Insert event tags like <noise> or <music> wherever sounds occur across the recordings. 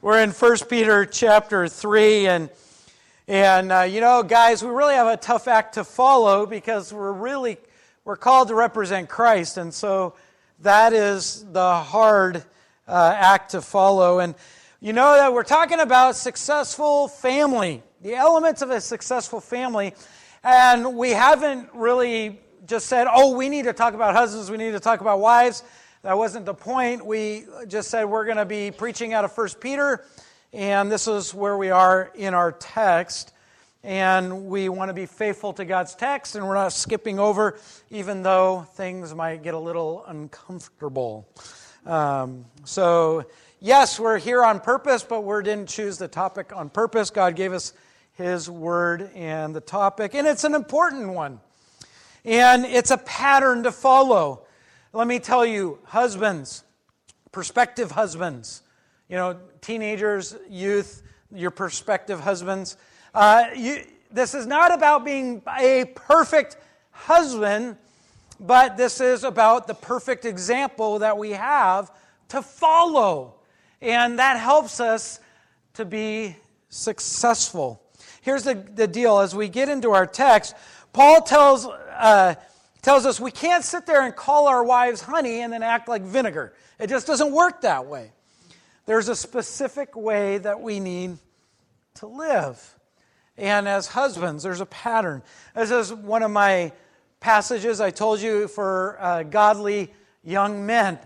We're in 1 Peter chapter 3, and, and uh, you know, guys, we really have a tough act to follow because we're really, we're called to represent Christ, and so that is the hard uh, act to follow. And you know that we're talking about successful family, the elements of a successful family, and we haven't really just said, oh, we need to talk about husbands, we need to talk about wives. That wasn't the point. We just said we're going to be preaching out of 1 Peter, and this is where we are in our text. And we want to be faithful to God's text, and we're not skipping over, even though things might get a little uncomfortable. Um, so, yes, we're here on purpose, but we didn't choose the topic on purpose. God gave us His word and the topic, and it's an important one. And it's a pattern to follow. Let me tell you, husbands, prospective husbands, you know, teenagers, youth, your prospective husbands, uh, you, this is not about being a perfect husband, but this is about the perfect example that we have to follow. And that helps us to be successful. Here's the, the deal as we get into our text, Paul tells uh, tells us we can't sit there and call our wives honey and then act like vinegar. It just doesn't work that way. There's a specific way that we need to live. And as husbands, there's a pattern. This is one of my passages I told you for uh, godly young men.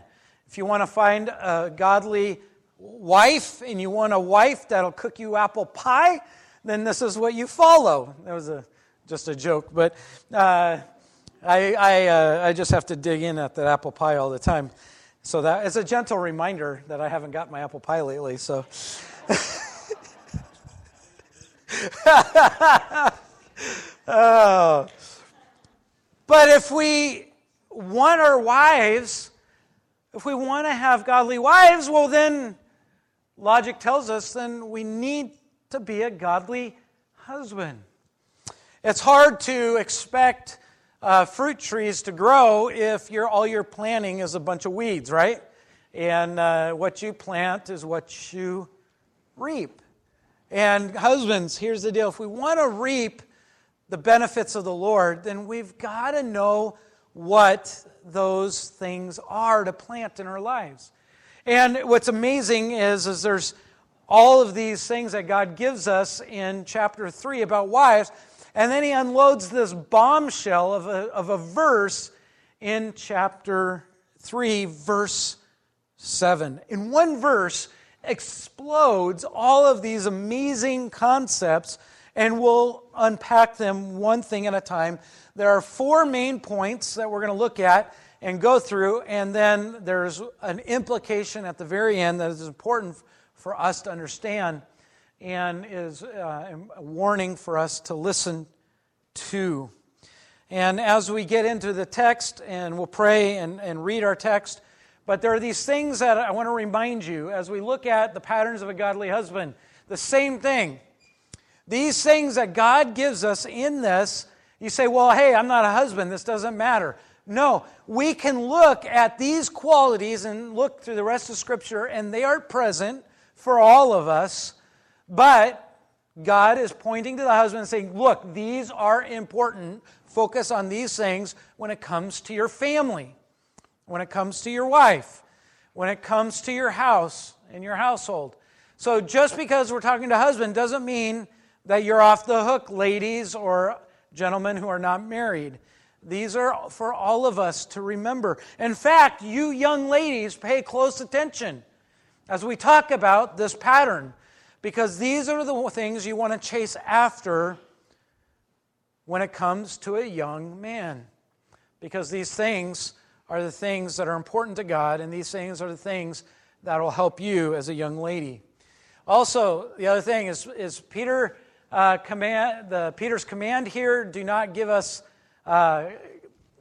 If you want to find a godly wife and you want a wife that'll cook you apple pie, then this is what you follow. That was a, just a joke, but uh, I, I, uh, I just have to dig in at that apple pie all the time. So that is a gentle reminder that I haven't got my apple pie lately. So. <laughs> oh. But if we want our wives, if we want to have godly wives, well, then logic tells us then we need to be a godly husband. It's hard to expect uh, fruit trees to grow if you're, all you're planting is a bunch of weeds, right? And uh, what you plant is what you reap. And husbands, here's the deal if we want to reap the benefits of the Lord, then we've got to know what those things are to plant in our lives. And what's amazing is, is there's all of these things that God gives us in chapter 3 about wives and then he unloads this bombshell of a, of a verse in chapter 3, verse 7. In one verse, explodes all of these amazing concepts, and we'll unpack them one thing at a time. There are four main points that we're going to look at and go through, and then there's an implication at the very end that is important for us to understand and is uh, a warning for us to listen to. And as we get into the text, and we'll pray and, and read our text, but there are these things that I want to remind you as we look at the patterns of a godly husband. The same thing. These things that God gives us in this, you say, well, hey, I'm not a husband. This doesn't matter. No, we can look at these qualities and look through the rest of Scripture, and they are present for all of us. But God is pointing to the husband and saying, Look, these are important. Focus on these things when it comes to your family, when it comes to your wife, when it comes to your house and your household. So just because we're talking to husband doesn't mean that you're off the hook, ladies or gentlemen who are not married. These are for all of us to remember. In fact, you young ladies, pay close attention as we talk about this pattern because these are the things you want to chase after when it comes to a young man. Because these things are the things that are important to God, and these things are the things that will help you as a young lady. Also, the other thing is, is Peter uh, command the Peter's command here: do not give us uh,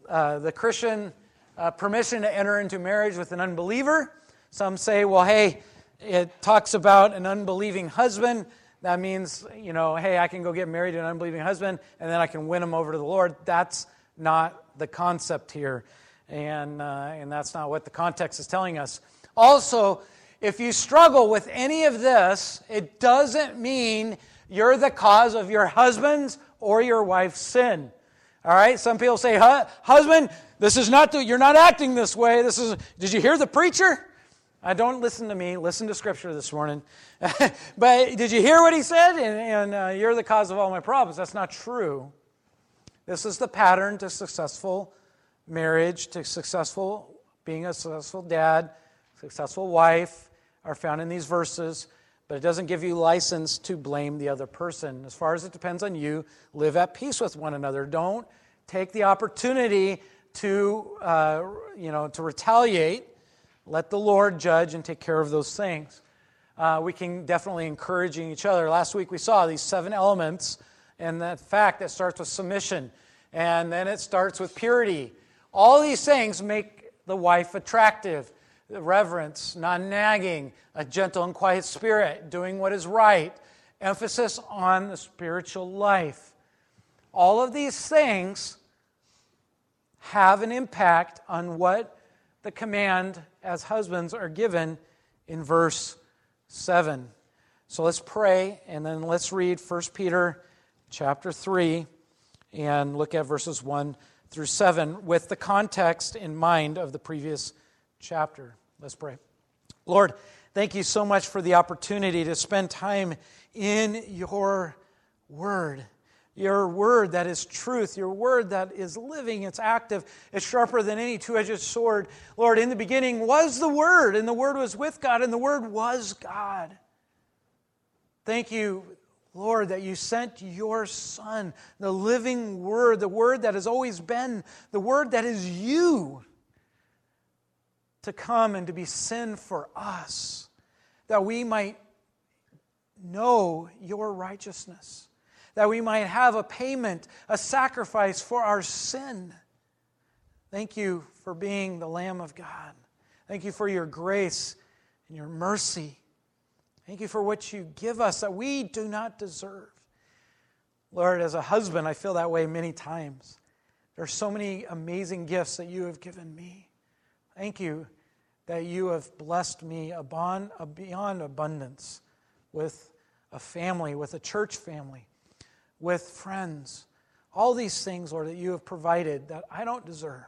uh, the Christian uh, permission to enter into marriage with an unbeliever. Some say, well, hey, it talks about an unbelieving husband. That means, you know, hey, I can go get married to an unbelieving husband and then I can win him over to the Lord. That's not the concept here. And, uh, and that's not what the context is telling us. Also, if you struggle with any of this, it doesn't mean you're the cause of your husband's or your wife's sin. All right? Some people say, husband, this is not the, you're not acting this way. This is, did you hear the preacher? I don't listen to me. Listen to scripture this morning. <laughs> but did you hear what he said? And, and uh, you're the cause of all my problems. That's not true. This is the pattern to successful marriage, to successful being a successful dad, successful wife, are found in these verses. But it doesn't give you license to blame the other person. As far as it depends on you, live at peace with one another. Don't take the opportunity to, uh, you know, to retaliate. Let the Lord judge and take care of those things. Uh, we can definitely encouraging each other. Last week we saw these seven elements, and that fact that starts with submission, and then it starts with purity. All these things make the wife attractive reverence, non nagging, a gentle and quiet spirit, doing what is right, emphasis on the spiritual life. All of these things have an impact on what the command as husbands are given in verse 7. So let's pray and then let's read 1 Peter chapter 3 and look at verses 1 through 7 with the context in mind of the previous chapter. Let's pray. Lord, thank you so much for the opportunity to spend time in your word your word that is truth, your word that is living, it's active, it's sharper than any two edged sword. Lord, in the beginning was the Word, and the Word was with God, and the Word was God. Thank you, Lord, that you sent your Son, the living Word, the Word that has always been, the Word that is you, to come and to be sin for us, that we might know your righteousness that we might have a payment, a sacrifice for our sin. Thank you for being the Lamb of God. Thank you for your grace and your mercy. Thank you for what you give us that we do not deserve. Lord, as a husband, I feel that way many times. There are so many amazing gifts that you have given me. Thank you that you have blessed me beyond abundance with a family, with a church family with friends. All these things, Lord, that you have provided that I don't deserve.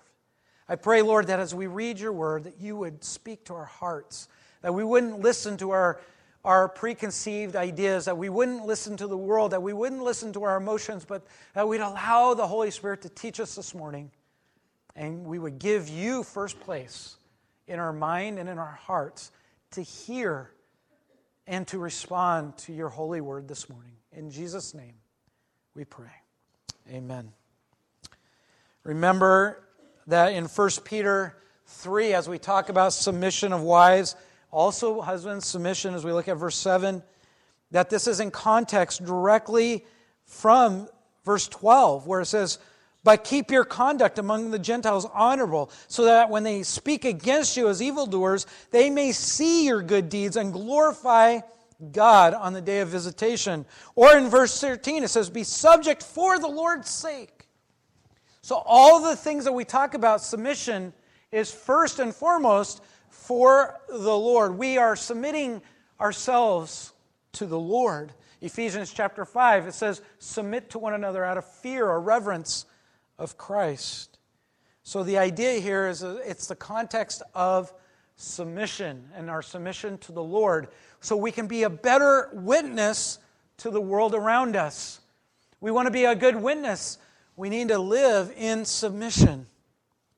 I pray, Lord, that as we read your word, that you would speak to our hearts, that we wouldn't listen to our, our preconceived ideas, that we wouldn't listen to the world, that we wouldn't listen to our emotions, but that we'd allow the Holy Spirit to teach us this morning. And we would give you first place in our mind and in our hearts to hear and to respond to your holy word this morning. In Jesus' name we pray. Amen. Remember that in 1 Peter 3, as we talk about submission of wives, also husbands' submission, as we look at verse 7, that this is in context directly from verse 12, where it says, But keep your conduct among the Gentiles honorable, so that when they speak against you as evildoers, they may see your good deeds and glorify God on the day of visitation. Or in verse 13, it says, Be subject for the Lord's sake. So, all the things that we talk about, submission is first and foremost for the Lord. We are submitting ourselves to the Lord. Ephesians chapter 5, it says, Submit to one another out of fear or reverence of Christ. So, the idea here is uh, it's the context of submission and our submission to the Lord so we can be a better witness to the world around us. We want to be a good witness. We need to live in submission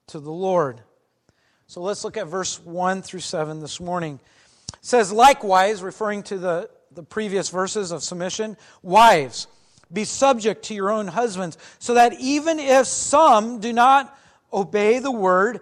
to the Lord. So let's look at verse 1 through 7 this morning. It says, likewise, referring to the, the previous verses of submission, wives, be subject to your own husbands, so that even if some do not obey the word,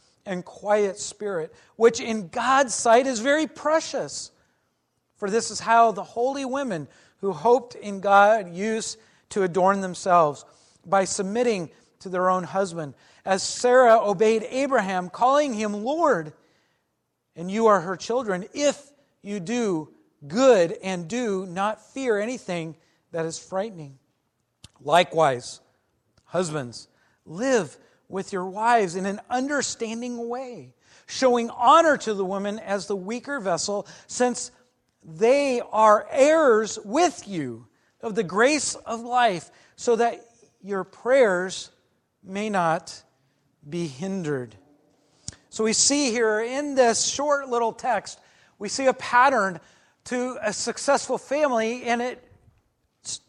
and quiet spirit, which in God's sight is very precious. For this is how the holy women who hoped in God used to adorn themselves by submitting to their own husband, as Sarah obeyed Abraham, calling him Lord. And you are her children if you do good and do not fear anything that is frightening. Likewise, husbands, live with your wives in an understanding way, showing honor to the woman as the weaker vessel, since they are heirs with you of the grace of life, so that your prayers may not be hindered. So we see here in this short little text, we see a pattern to a successful family, and it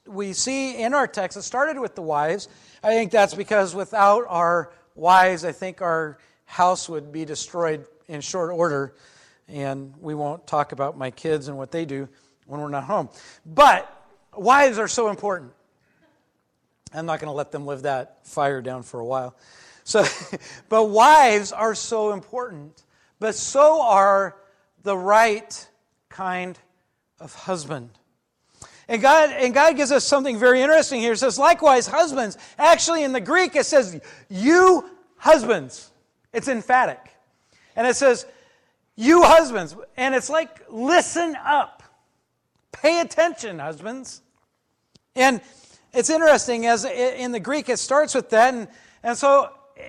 we see in our text it started with the wives. I think that's because without our wives, I think our house would be destroyed in short order, and we won't talk about my kids and what they do when we're not home. But wives are so important. I'm not going to let them live that fire down for a while. So, <laughs> but wives are so important, but so are the right kind of husband. And God, and God gives us something very interesting here. It says, likewise, husbands. Actually, in the Greek, it says, you husbands. It's emphatic. And it says, you husbands. And it's like, listen up. Pay attention, husbands. And it's interesting, as in the Greek, it starts with that. And, and so eh,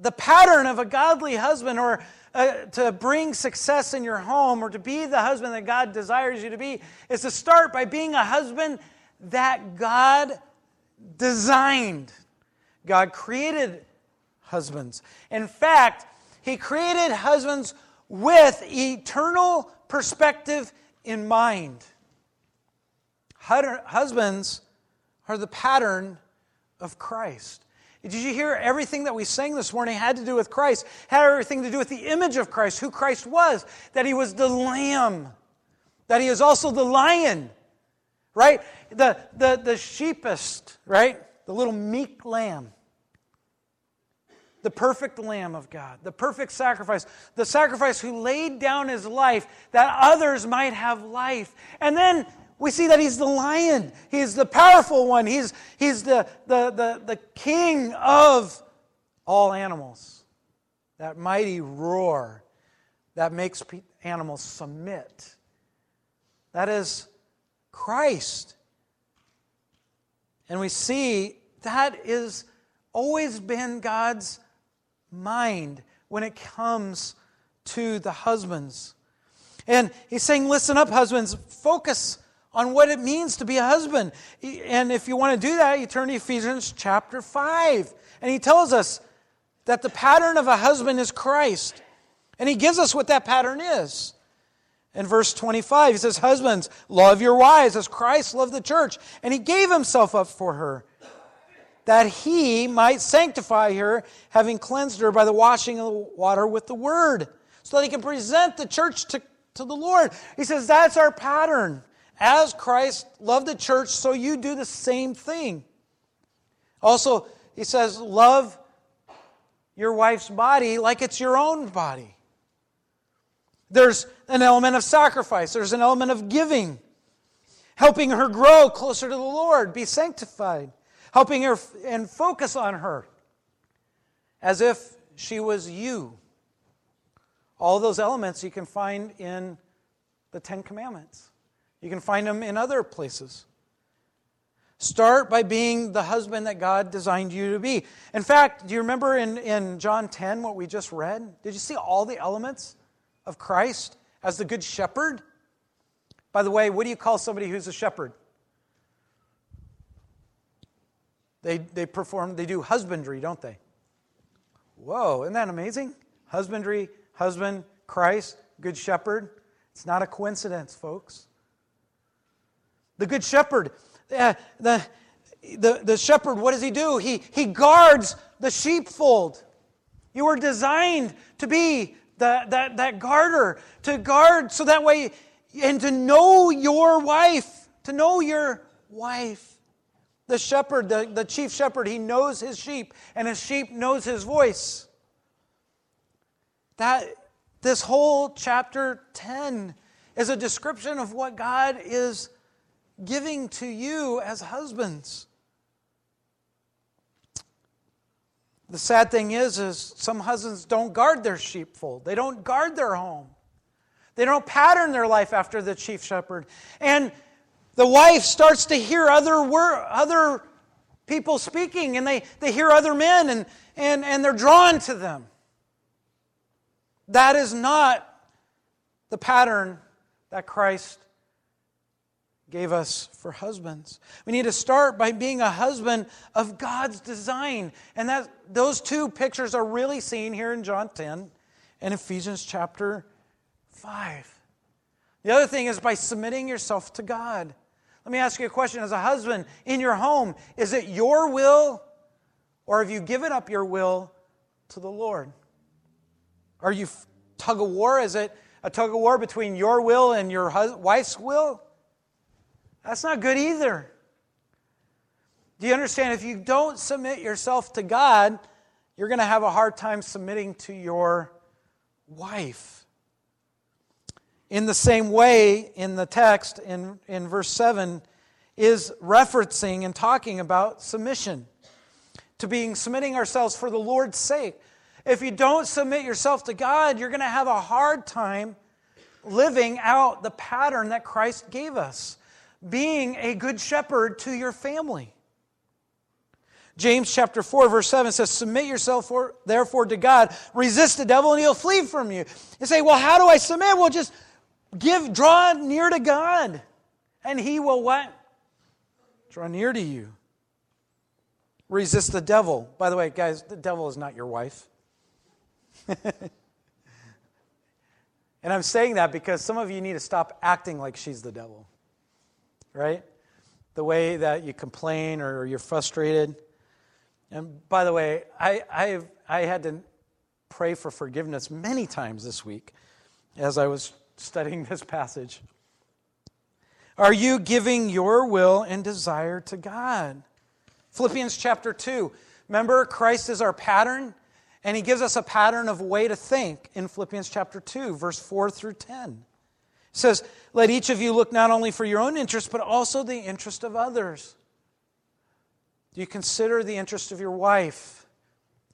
the pattern of a godly husband or uh, to bring success in your home or to be the husband that God desires you to be is to start by being a husband that God designed. God created husbands. In fact, He created husbands with eternal perspective in mind. Husbands are the pattern of Christ. Did you hear everything that we sang this morning had to do with Christ? Had everything to do with the image of Christ, who Christ was, that he was the lamb, that he is also the lion, right? The, the, the sheepest, right? The little meek lamb. The perfect lamb of God, the perfect sacrifice, the sacrifice who laid down his life that others might have life. And then we see that he's the lion. He's the powerful one. He's, he's the, the, the, the king of all animals. That mighty roar that makes animals submit. That is Christ. And we see that is always been God's mind when it comes to the husbands. And he's saying, listen up, husbands, focus on what it means to be a husband. And if you want to do that, you turn to Ephesians chapter 5. And he tells us that the pattern of a husband is Christ. And he gives us what that pattern is. In verse 25, he says, Husbands, love your wives as Christ loved the church, and he gave himself up for her, that he might sanctify her, having cleansed her by the washing of the water with the word, so that he can present the church to, to the Lord. He says, That's our pattern. As Christ loved the church, so you do the same thing. Also, he says, love your wife's body like it's your own body. There's an element of sacrifice, there's an element of giving, helping her grow closer to the Lord, be sanctified, helping her and focus on her as if she was you. All those elements you can find in the Ten Commandments. You can find them in other places. Start by being the husband that God designed you to be. In fact, do you remember in, in John 10 what we just read? Did you see all the elements of Christ as the good shepherd? By the way, what do you call somebody who's a shepherd? They, they perform, they do husbandry, don't they? Whoa, isn't that amazing? Husbandry, husband, Christ, good shepherd. It's not a coincidence, folks. The good shepherd, uh, the, the, the shepherd, what does he do? He, he guards the sheepfold. You were designed to be the, that, that guarder, to guard so that way, and to know your wife, to know your wife. The shepherd, the, the chief shepherd, he knows his sheep, and his sheep knows his voice. That this whole chapter 10 is a description of what God is giving to you as husbands. The sad thing is, is some husbands don't guard their sheepfold. They don't guard their home. They don't pattern their life after the chief shepherd. And the wife starts to hear other wor- other people speaking, and they, they hear other men, and, and, and they're drawn to them. That is not the pattern that Christ gave us for husbands. We need to start by being a husband of God's design. And that those two pictures are really seen here in John 10 and Ephesians chapter 5. The other thing is by submitting yourself to God. Let me ask you a question as a husband in your home, is it your will or have you given up your will to the Lord? Are you tug of war? Is it a tug of war between your will and your wife's will? That's not good either. Do you understand? If you don't submit yourself to God, you're going to have a hard time submitting to your wife. In the same way, in the text, in, in verse 7, is referencing and talking about submission, to being submitting ourselves for the Lord's sake. If you don't submit yourself to God, you're going to have a hard time living out the pattern that Christ gave us being a good shepherd to your family. James chapter 4, verse 7 says, Submit yourself for, therefore to God, resist the devil, and he'll flee from you. You say, Well, how do I submit? Well, just give, draw near to God, and he will what? Draw near to you. Resist the devil. By the way, guys, the devil is not your wife. <laughs> and I'm saying that because some of you need to stop acting like she's the devil right? The way that you complain or you're frustrated. And by the way, I, I've, I had to pray for forgiveness many times this week as I was studying this passage. Are you giving your will and desire to God? Philippians chapter 2. Remember, Christ is our pattern, and he gives us a pattern of way to think in Philippians chapter 2, verse 4 through 10 says, Let each of you look not only for your own interest, but also the interest of others. Do you consider the interest of your wife?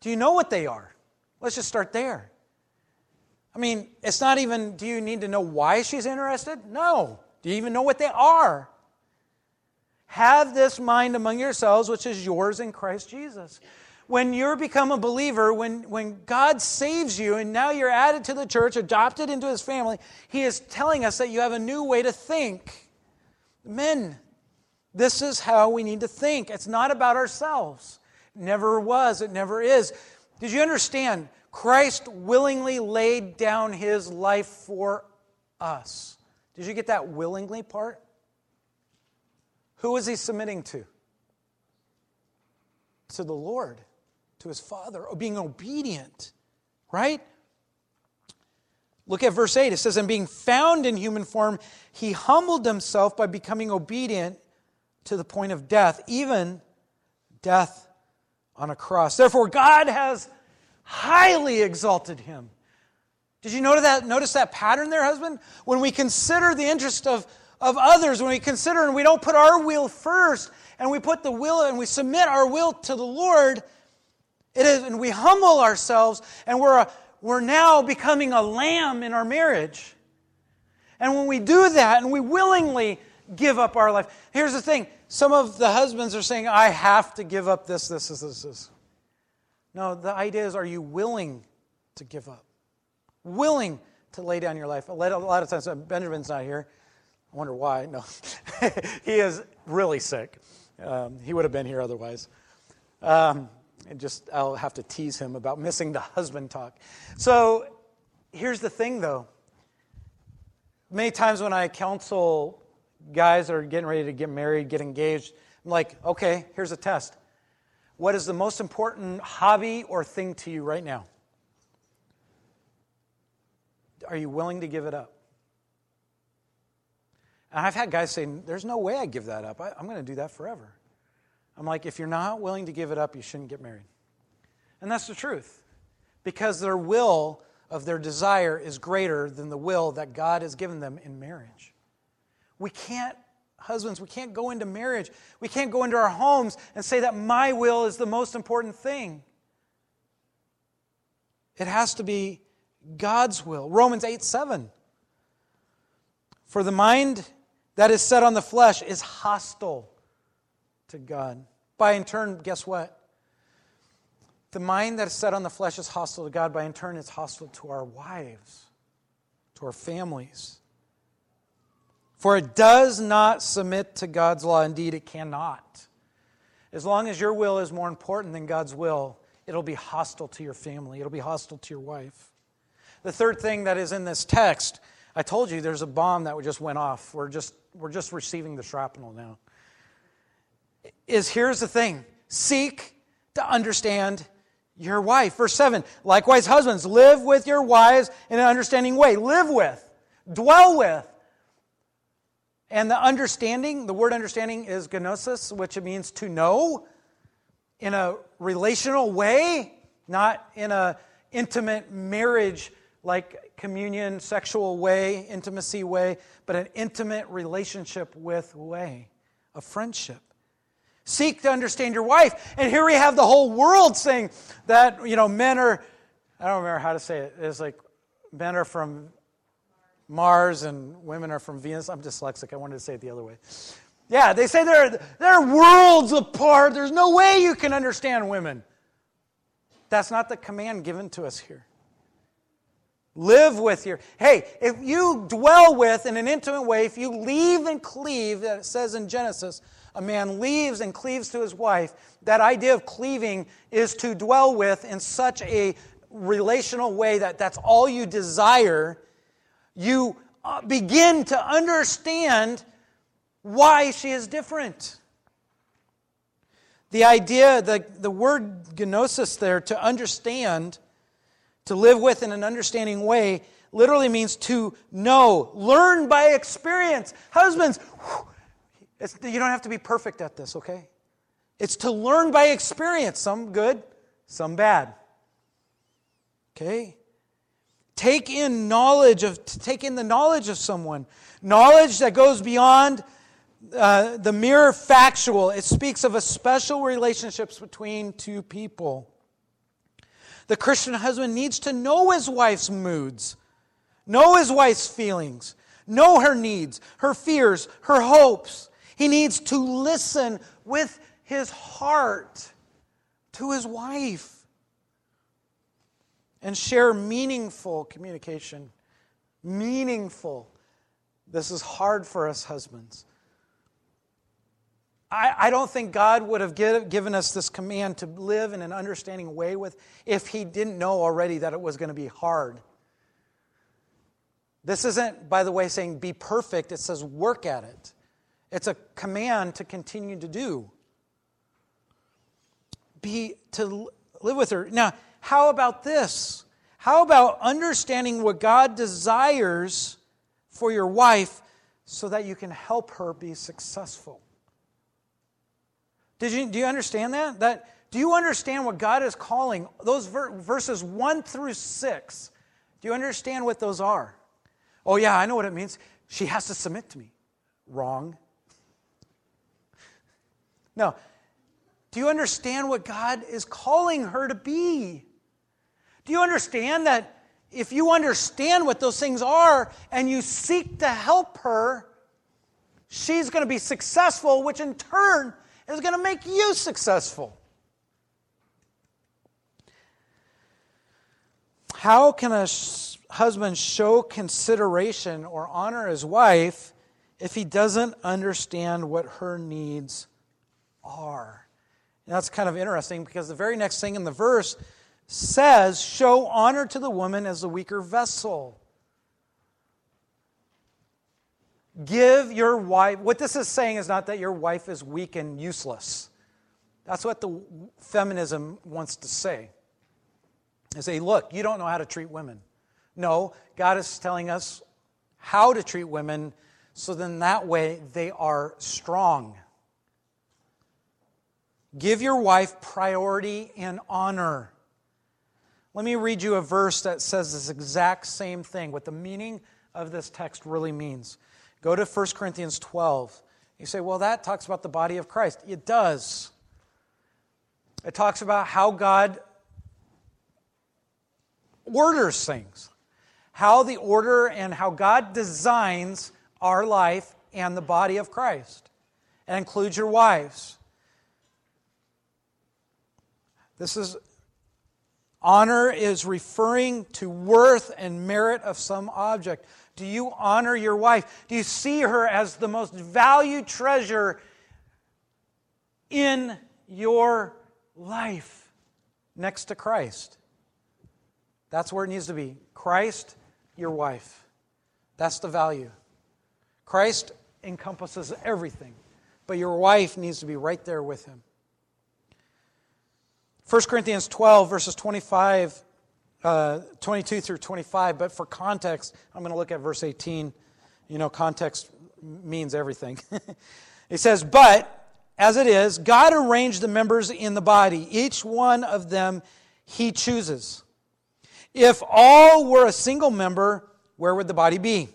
Do you know what they are? Let's just start there. I mean, it's not even, do you need to know why she's interested? No. Do you even know what they are? Have this mind among yourselves, which is yours in Christ Jesus when you become a believer, when, when God saves you and now you're added to the church, adopted into his family, he is telling us that you have a new way to think. Men, this is how we need to think. It's not about ourselves. It never was, it never is. Did you understand? Christ willingly laid down his life for us. Did you get that willingly part? Who is he submitting to? To the Lord to his father, or being obedient, right? Look at verse 8. It says, And being found in human form, he humbled himself by becoming obedient to the point of death, even death on a cross. Therefore, God has highly exalted him. Did you notice that, notice that pattern there, husband? When we consider the interest of, of others, when we consider and we don't put our will first, and we put the will and we submit our will to the Lord, it is, and we humble ourselves, and we're, a, we're now becoming a lamb in our marriage. And when we do that and we willingly give up our life, here's the thing some of the husbands are saying, I have to give up this, this, this, this, this. No, the idea is, are you willing to give up? Willing to lay down your life. A lot of times, uh, Benjamin's not here. I wonder why. No, <laughs> he is really sick. Um, he would have been here otherwise. Um, and just I'll have to tease him about missing the husband talk. So here's the thing though. Many times when I counsel guys that are getting ready to get married, get engaged, I'm like, okay, here's a test. What is the most important hobby or thing to you right now? Are you willing to give it up? And I've had guys say, There's no way I give that up. I, am going to do that forever. I'm like, if you're not willing to give it up, you shouldn't get married. And that's the truth. Because their will of their desire is greater than the will that God has given them in marriage. We can't husbands, we can't go into marriage. We can't go into our homes and say that my will is the most important thing. It has to be God's will. Romans 8 7. For the mind that is set on the flesh is hostile to God. By in turn, guess what? The mind that is set on the flesh is hostile to God. By in turn, it's hostile to our wives, to our families. For it does not submit to God's law. Indeed, it cannot. As long as your will is more important than God's will, it'll be hostile to your family, it'll be hostile to your wife. The third thing that is in this text, I told you there's a bomb that just went off. We're just, we're just receiving the shrapnel now. Is here's the thing seek to understand your wife. Verse 7 Likewise, husbands, live with your wives in an understanding way. Live with, dwell with, and the understanding, the word understanding is gnosis, which it means to know in a relational way, not in a intimate marriage like communion, sexual way, intimacy way, but an intimate relationship with way, a friendship. Seek to understand your wife. And here we have the whole world saying that, you know, men are, I don't remember how to say it. It's like men are from Mars and women are from Venus. I'm dyslexic. I wanted to say it the other way. Yeah, they say they're, they're worlds apart. There's no way you can understand women. That's not the command given to us here. Live with your. Hey, if you dwell with in an intimate way, if you leave and cleave, that it says in Genesis, a man leaves and cleaves to his wife, that idea of cleaving is to dwell with in such a relational way that that's all you desire you uh, begin to understand why she is different. The idea, the, the word gnosis there, to understand, to live with in an understanding way, literally means to know, learn by experience. Husbands, you don't have to be perfect at this, okay? It's to learn by experience, some good, some bad. Okay? take in knowledge of take in the knowledge of someone knowledge that goes beyond uh, the mere factual it speaks of a special relationships between two people the christian husband needs to know his wife's moods know his wife's feelings know her needs her fears her hopes he needs to listen with his heart to his wife and share meaningful communication. Meaningful. This is hard for us husbands. I, I don't think God would have give, given us this command to live in an understanding way with if He didn't know already that it was going to be hard. This isn't, by the way, saying be perfect, it says work at it. It's a command to continue to do. Be to live with her. Now, how about this? How about understanding what God desires for your wife so that you can help her be successful? Did you, do you understand that? that? Do you understand what God is calling? Those ver- verses 1 through 6. Do you understand what those are? Oh, yeah, I know what it means. She has to submit to me. Wrong. No. Do you understand what God is calling her to be? Do you understand that if you understand what those things are and you seek to help her, she's going to be successful, which in turn is going to make you successful? How can a husband show consideration or honor his wife if he doesn't understand what her needs are? And that's kind of interesting because the very next thing in the verse says, show honor to the woman as the weaker vessel. Give your wife, what this is saying is not that your wife is weak and useless. That's what the feminism wants to say. They say, look, you don't know how to treat women. No, God is telling us how to treat women so then that way they are strong. Give your wife priority and honor. Let me read you a verse that says this exact same thing, what the meaning of this text really means. Go to 1 Corinthians 12 You say, well, that talks about the body of Christ. It does. It talks about how God orders things, how the order and how God designs our life and the body of Christ. And includes your wives. This is honor is referring to worth and merit of some object. Do you honor your wife? Do you see her as the most valued treasure in your life next to Christ? That's where it needs to be. Christ, your wife. That's the value. Christ encompasses everything, but your wife needs to be right there with him. 1 Corinthians 12, verses 25, uh, 22 through 25, but for context, I'm going to look at verse 18. You know, context means everything. <laughs> it says, But as it is, God arranged the members in the body, each one of them he chooses. If all were a single member, where would the body be?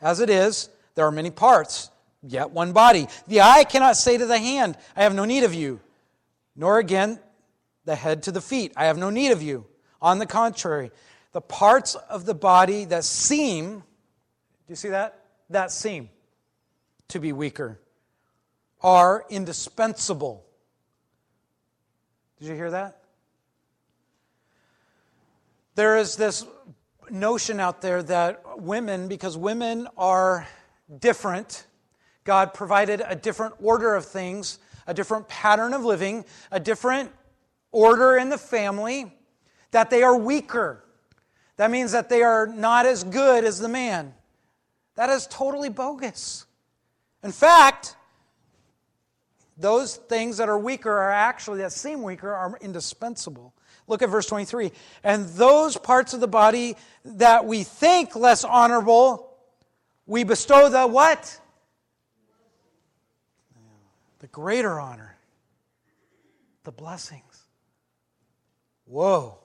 As it is, there are many parts, yet one body. The eye cannot say to the hand, I have no need of you, nor again the head to the feet, I have no need of you. On the contrary, the parts of the body that seem, do you see that? That seem to be weaker are indispensable. Did you hear that? There is this notion out there that women, because women are different. God provided a different order of things, a different pattern of living, a different order in the family, that they are weaker. That means that they are not as good as the man. That is totally bogus. In fact, those things that are weaker are actually, that seem weaker, are indispensable. Look at verse 23. And those parts of the body that we think less honorable, we bestow the what? The greater honor, the blessings. Whoa.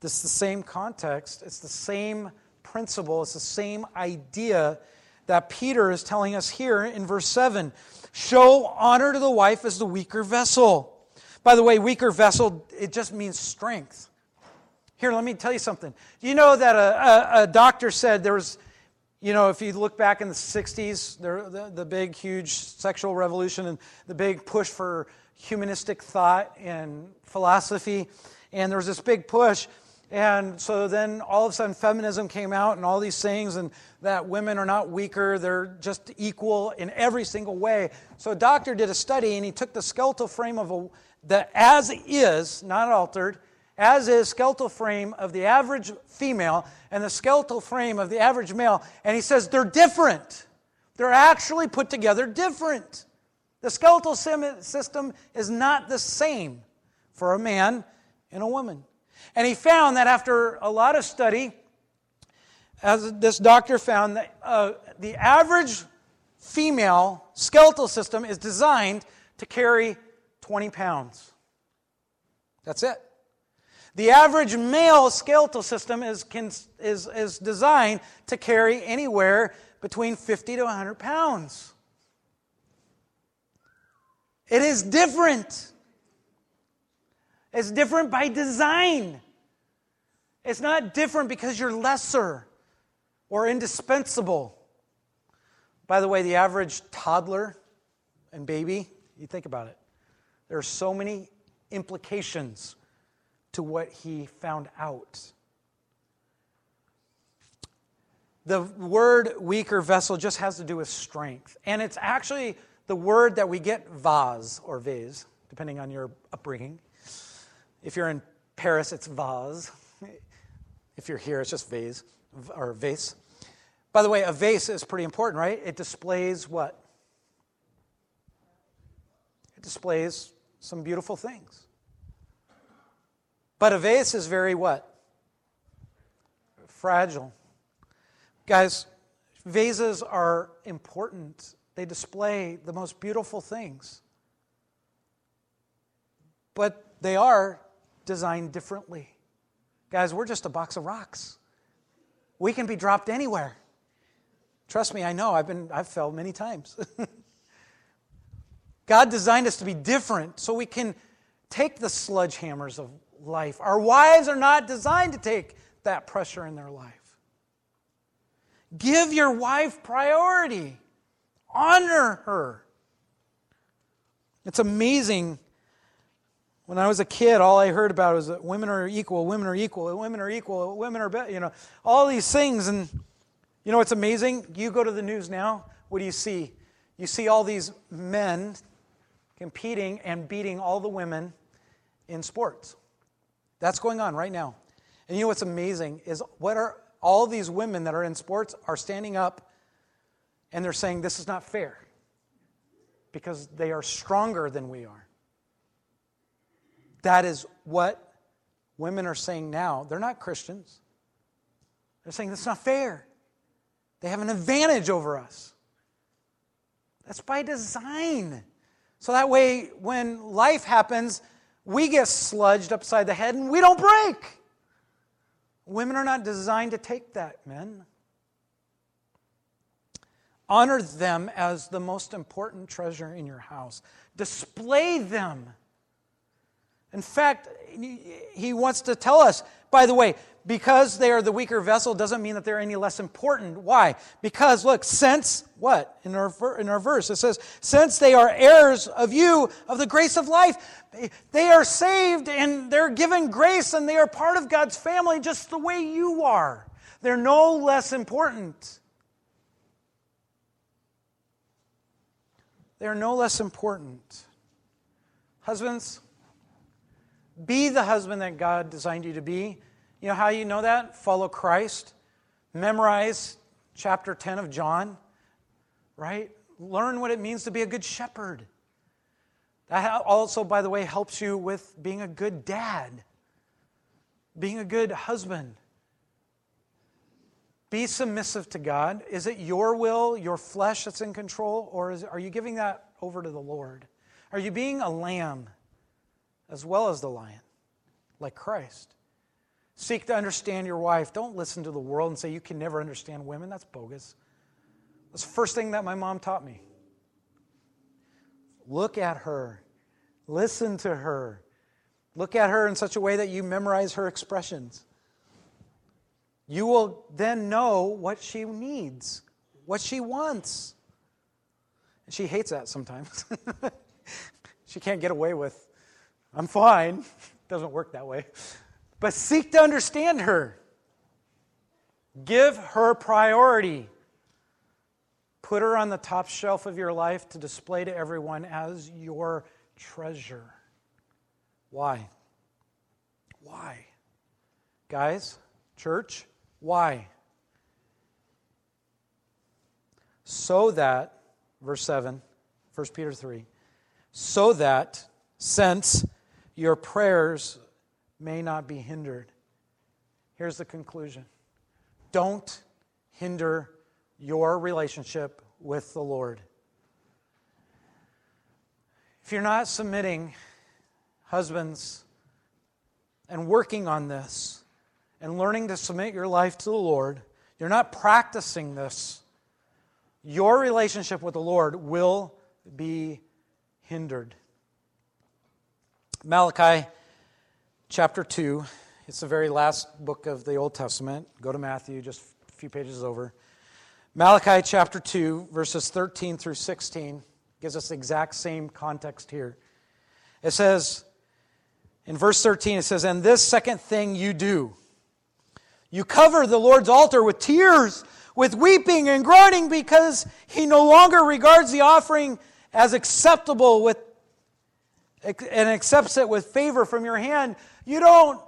This is the same context, it's the same principle, it's the same idea that Peter is telling us here in verse 7. Show honor to the wife as the weaker vessel. By the way, weaker vessel, it just means strength. Here, let me tell you something. Do you know that a, a, a doctor said there was, you know, if you look back in the 60s, the, the, the big, huge sexual revolution and the big push for humanistic thought and philosophy, and there was this big push. And so then all of a sudden feminism came out and all these things, and that women are not weaker, they're just equal in every single way. So a doctor did a study and he took the skeletal frame of a, the as is, not altered, as is skeletal frame of the average female and the skeletal frame of the average male, and he says they're different. They're actually put together different. The skeletal system is not the same for a man and a woman. And he found that after a lot of study, as this doctor found that uh, the average female skeletal system is designed to carry 20 pounds. That's it. The average male skeletal system is, is, is designed to carry anywhere between 50 to 100 pounds. It is different. It's different by design. It's not different because you're lesser or indispensable. By the way, the average toddler and baby, you think about it, there are so many implications to what he found out. The word weaker vessel just has to do with strength. And it's actually the word that we get vase or vase, depending on your upbringing. If you're in Paris, it's vase. If you're here, it's just vase or vase. By the way, a vase is pretty important, right? It displays what? It displays some beautiful things. But a vase is very what? Fragile. Guys, vases are important. They display the most beautiful things. But they are designed differently. Guys, we're just a box of rocks. We can be dropped anywhere. Trust me, I know. I've been I've failed many times. <laughs> God designed us to be different so we can take the sledgehammers of life. Our wives are not designed to take that pressure in their life. Give your wife priority. Honor her. It's amazing. When I was a kid, all I heard about was that women are equal, women are equal, women are equal, women are better, you know, all these things. And you know what's amazing? You go to the news now, what do you see? You see all these men competing and beating all the women in sports. That's going on right now. And you know what's amazing is what are all these women that are in sports are standing up and they're saying this is not fair because they are stronger than we are. That is what women are saying now. They're not Christians. They're saying that's not fair. They have an advantage over us. That's by design. So that way, when life happens, we get sludged upside the head and we don't break. Women are not designed to take that, men. Honor them as the most important treasure in your house. Display them. In fact, he wants to tell us, by the way, because they are the weaker vessel doesn't mean that they're any less important. Why? Because, look, since what? In our, in our verse, it says, since they are heirs of you, of the grace of life, they are saved and they're given grace and they are part of God's family just the way you are. They're no less important. They're no less important. Husbands, be the husband that God designed you to be. You know how you know that? Follow Christ. Memorize chapter 10 of John, right? Learn what it means to be a good shepherd. That also, by the way, helps you with being a good dad, being a good husband. Be submissive to God. Is it your will, your flesh that's in control, or is, are you giving that over to the Lord? Are you being a lamb as well as the lion, like Christ? Seek to understand your wife. Don't listen to the world and say you can never understand women. That's bogus. That's the first thing that my mom taught me. Look at her, listen to her, look at her in such a way that you memorize her expressions. You will then know what she needs, what she wants. And she hates that sometimes. <laughs> she can't get away with, I'm fine. <laughs> Doesn't work that way but seek to understand her. Give her priority. Put her on the top shelf of your life to display to everyone as your treasure. Why? Why? Guys, church, why? So that, verse 7, 1 Peter 3, so that since your prayers may not be hindered. Here's the conclusion don't hinder your relationship with the Lord. If you're not submitting, husbands, and working on this, and learning to submit your life to the Lord, you're not practicing this, your relationship with the Lord will be hindered. Malachi chapter 2. It's the very last book of the Old Testament. Go to Matthew, just a few pages over. Malachi chapter 2, verses 13 through 16, gives us the exact same context here. It says, in verse 13, it says, And this second thing you do, you cover the Lord's altar with tears, with weeping and groaning, because he no longer regards the offering as acceptable with, and accepts it with favor from your hand. You don't,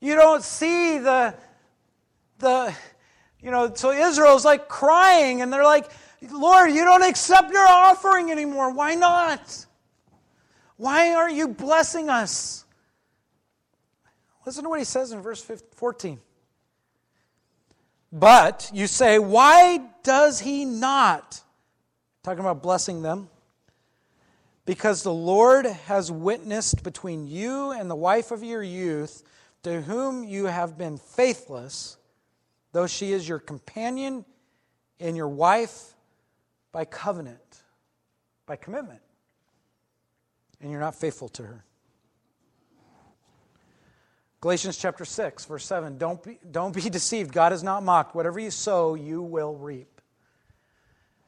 you don't see the, the, you know, so Israel's like crying and they're like, Lord, you don't accept your offering anymore. Why not? Why aren't you blessing us? Listen to what he says in verse 14. But you say, why does he not? Talking about blessing them. Because the Lord has witnessed between you and the wife of your youth, to whom you have been faithless, though she is your companion and your wife by covenant, by commitment, and you're not faithful to her. Galatians chapter 6, verse 7 don't be, don't be <laughs> deceived. God is not mocked. Whatever you sow, you will reap.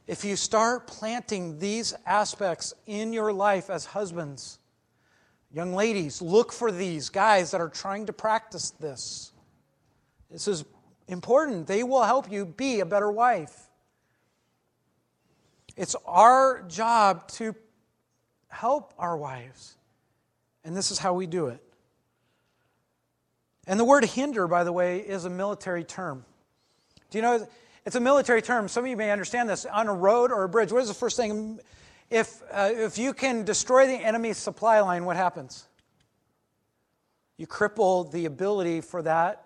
If you start planting these aspects in your life as husbands, young ladies, look for these guys that are trying to practice this. This is important. They will help you be a better wife. It's our job to help our wives. And this is how we do it. And the word hinder, by the way, is a military term. Do you know? It's a military term. Some of you may understand this. On a road or a bridge, what is the first thing? If, uh, if you can destroy the enemy's supply line, what happens? You cripple the ability for that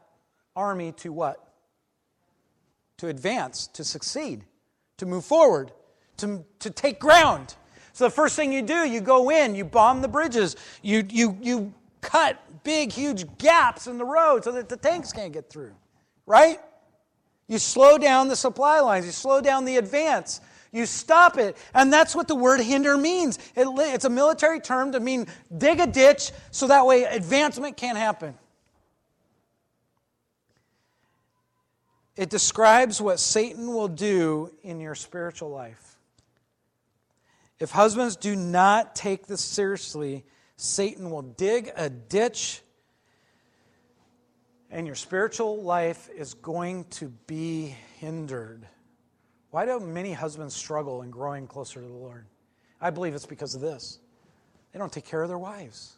army to what? To advance, to succeed, to move forward, to, to take ground. So the first thing you do, you go in, you bomb the bridges, you, you, you cut big, huge gaps in the road so that the tanks can't get through, right? You slow down the supply lines, you slow down the advance, you stop it. And that's what the word hinder means. It, it's a military term to mean dig a ditch so that way advancement can't happen. It describes what Satan will do in your spiritual life. If husbands do not take this seriously, Satan will dig a ditch, and your spiritual life is going to be hindered. Why do many husbands struggle in growing closer to the Lord? I believe it's because of this. They don't take care of their wives.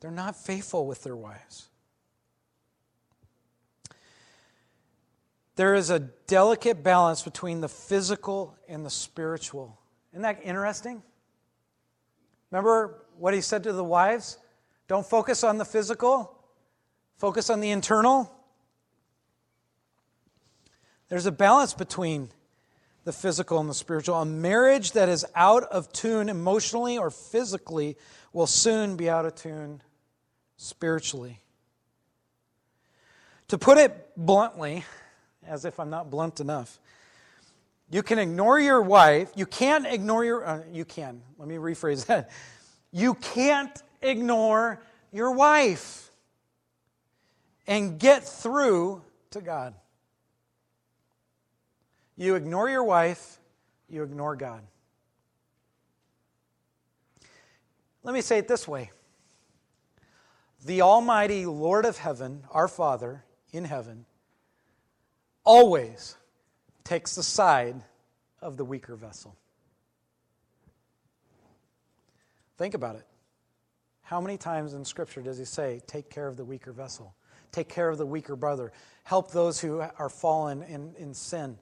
They're not faithful with their wives. There is a delicate balance between the physical and the spiritual. Isn't that interesting? Remember what he said to the wives? Don't focus on the physical, focus on the internal. There's a balance between the physical and the spiritual. A marriage that is out of tune emotionally or physically will soon be out of tune spiritually. To put it bluntly, as if I'm not blunt enough, you can ignore your wife. You can't ignore your, uh, you can. Let me rephrase that. You can't ignore your wife and get through to God. You ignore your wife, you ignore God. Let me say it this way The Almighty Lord of heaven, our Father in heaven, always takes the side of the weaker vessel. Think about it. How many times in Scripture does he say, take care of the weaker vessel? Take care of the weaker brother. Help those who are fallen in, in sin.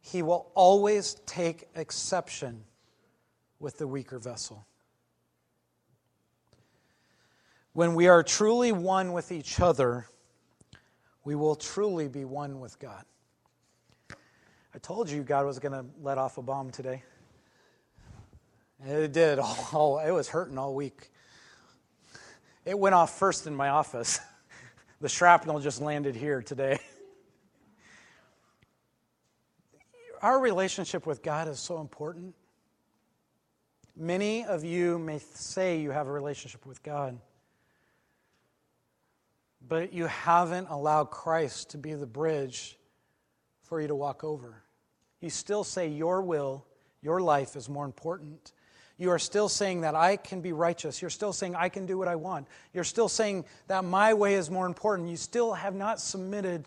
He will always take exception with the weaker vessel. When we are truly one with each other, we will truly be one with God. I told you God was going to let off a bomb today. It did. <laughs> All, it was hurting all week. It went off first in my office. <laughs> The shrapnel just landed here today. <laughs> Our relationship with God is so important. Many of you may say you have a relationship with God, but you haven't allowed Christ to be the bridge for you to walk over. You still say your will, your life is more important. You are still saying that I can be righteous. You're still saying I can do what I want. You're still saying that my way is more important. You still have not submitted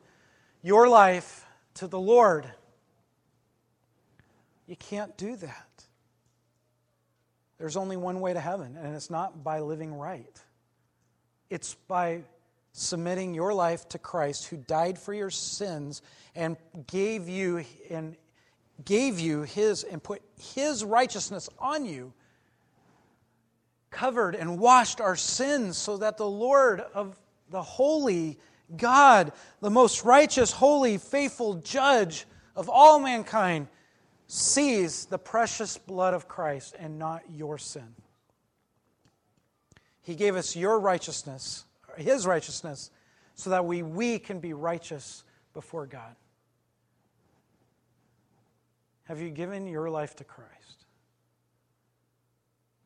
your life to the Lord. You can't do that. There's only one way to heaven, and it's not by living right. It's by submitting your life to Christ who died for your sins and gave you and gave you his and put his righteousness on you covered and washed our sins so that the Lord of the holy God, the most righteous, holy, faithful judge of all mankind, sees the precious blood of Christ and not your sin. He gave us your righteousness his righteousness so that we, we can be righteous before God. Have you given your life to Christ?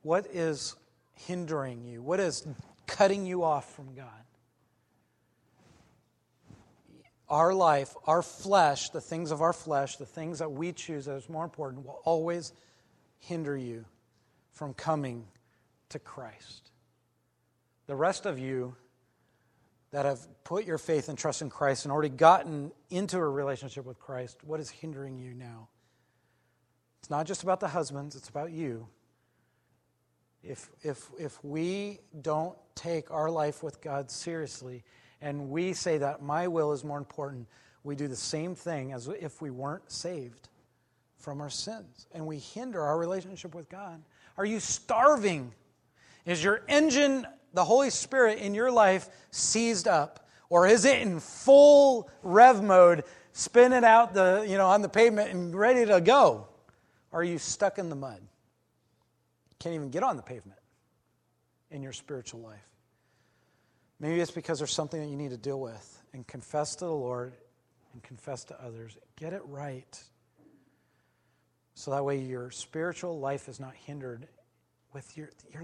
What is hindering you? What is cutting you off from God? Our life, our flesh, the things of our flesh, the things that we choose as more important, will always hinder you from coming to Christ. The rest of you that have put your faith and trust in Christ and already gotten into a relationship with Christ, what is hindering you now? It's not just about the husbands, it's about you. If, if, if we don't take our life with God seriously and we say that my will is more important, we do the same thing as if we weren't saved from our sins and we hinder our relationship with God. Are you starving? Is your engine, the Holy Spirit in your life, seized up? Or is it in full rev mode, spinning out the, you know, on the pavement and ready to go? Are you stuck in the mud? Can't even get on the pavement in your spiritual life. Maybe it's because there's something that you need to deal with and confess to the Lord and confess to others. Get it right. So that way your spiritual life is not hindered with your, your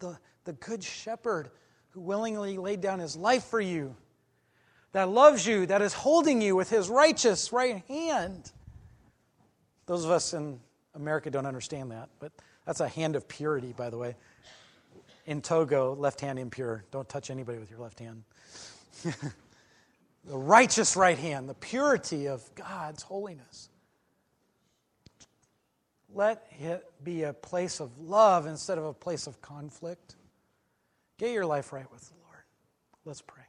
the, the good shepherd who willingly laid down his life for you, that loves you, that is holding you with his righteous right hand. Those of us in America don't understand that, but that's a hand of purity, by the way. In Togo, left hand impure. Don't touch anybody with your left hand. <laughs> the righteous right hand, the purity of God's holiness. Let it be a place of love instead of a place of conflict. Get your life right with the Lord. Let's pray.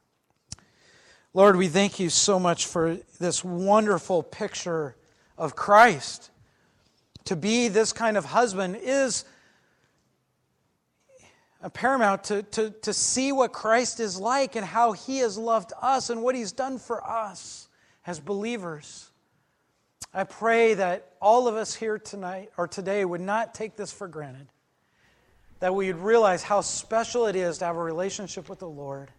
Lord, we thank you so much for this wonderful picture of Christ to be this kind of husband is paramount to, to, to see what Christ is like and how he has loved us and what he's done for us as believers. I pray that all of us here tonight or today would not take this for granted, that we would realize how special it is to have a relationship with the Lord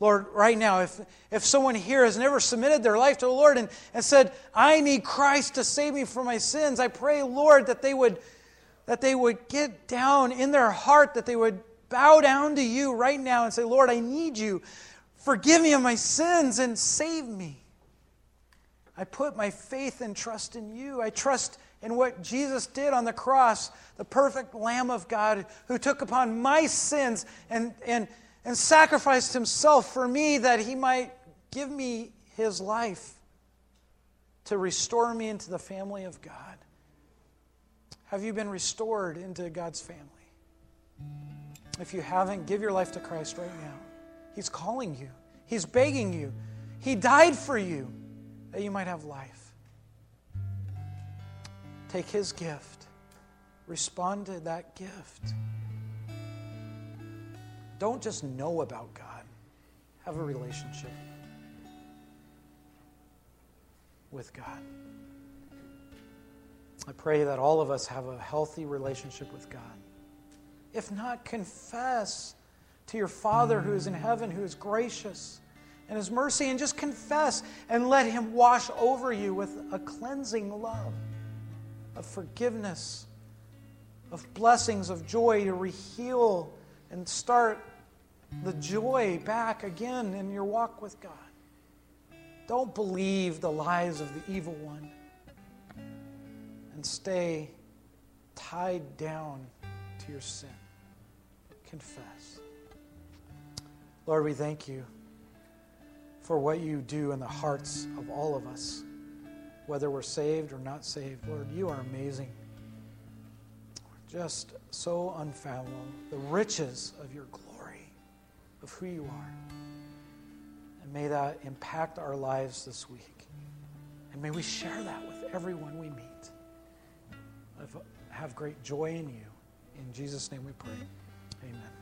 Lord, right now, if, if someone here has never submitted their life to the Lord and, and said, I need Christ to save me from my sins, I pray, Lord, that they would that they would get down in their heart, that they would bow down to you right now and say, Lord, I need you. Forgive me of my sins and save me. I put my faith and trust in you. I trust in what Jesus did on the cross, the perfect Lamb of God who took upon my sins and, and, and sacrificed himself for me that he might give me his life to restore me into the family of God. Have you been restored into God's family? If you haven't, give your life to Christ right now. He's calling you, He's begging you. He died for you that you might have life. Take His gift, respond to that gift. Don't just know about God, have a relationship with God. I pray that all of us have a healthy relationship with God. If not, confess to your Father who is in heaven, who is gracious and His mercy, and just confess and let Him wash over you with a cleansing love of forgiveness, of blessings, of joy to reheal and start the joy back again in your walk with God. Don't believe the lies of the evil one and stay tied down to your sin. Confess. Lord, we thank you for what you do in the hearts of all of us, whether we're saved or not saved. Lord, you are amazing. Just so unfathomable. The riches of your glory of who you are. And may that impact our lives this week. And may we share that with everyone we meet. Have great joy in you. In Jesus' name we pray. Amen.